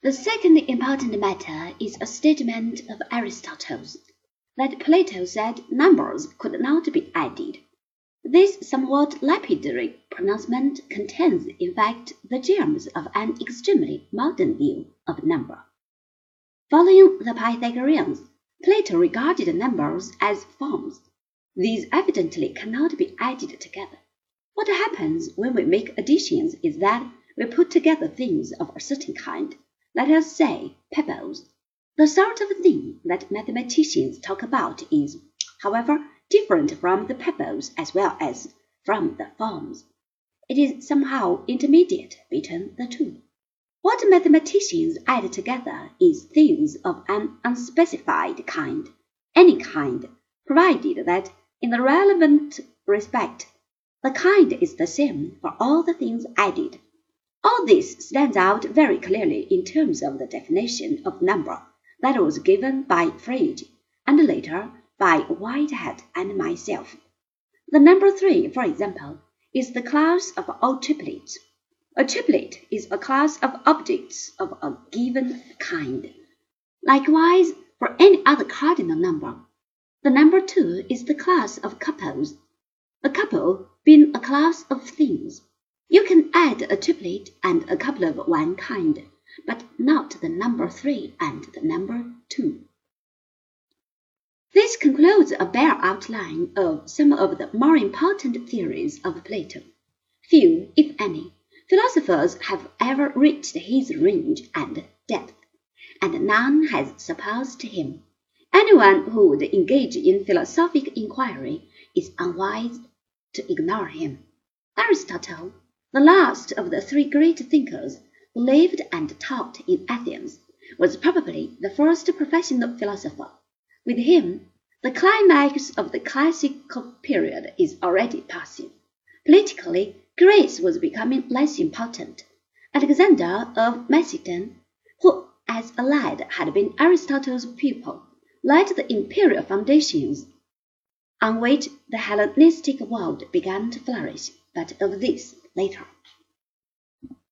The second important matter is a statement of Aristotle's, that Plato said numbers could not be added. This somewhat lapidary pronouncement contains, in fact, the germs of an extremely modern view of number. Following the Pythagoreans, Plato regarded numbers as forms. These evidently cannot be added together. What happens when we make additions is that we put together things of a certain kind, let us say pebbles. The sort of thing that mathematicians talk about is, however, different from the pebbles as well as from the forms. It is somehow intermediate between the two. What mathematicians add together is things of an unspecified kind, any kind, provided that in the relevant respect the kind is the same for all the things added. All this stands out very clearly in terms of the definition of number that was given by Frege, and later by Whitehead and myself. The number three, for example, is the class of all triplets. A triplet is a class of objects of a given kind. Likewise, for any other cardinal number, the number two is the class of couples. A couple being a class of things. You can add a triplet and a couple of one kind, but not the number three and the number two. This concludes a bare outline of some of the more important theories of Plato. Few, if any, Philosophers have ever reached his range and depth, and none has surpassed him. Anyone who would engage in philosophic inquiry is unwise to ignore him. Aristotle, the last of the three great thinkers who lived and taught in Athens, was probably the first professional philosopher. With him, the climax of the classical period is already passing. Politically, Greece was becoming less important. Alexander of Macedon, who as a lad had been Aristotle's pupil, laid the imperial foundations on which the Hellenistic world began to flourish, but of this later.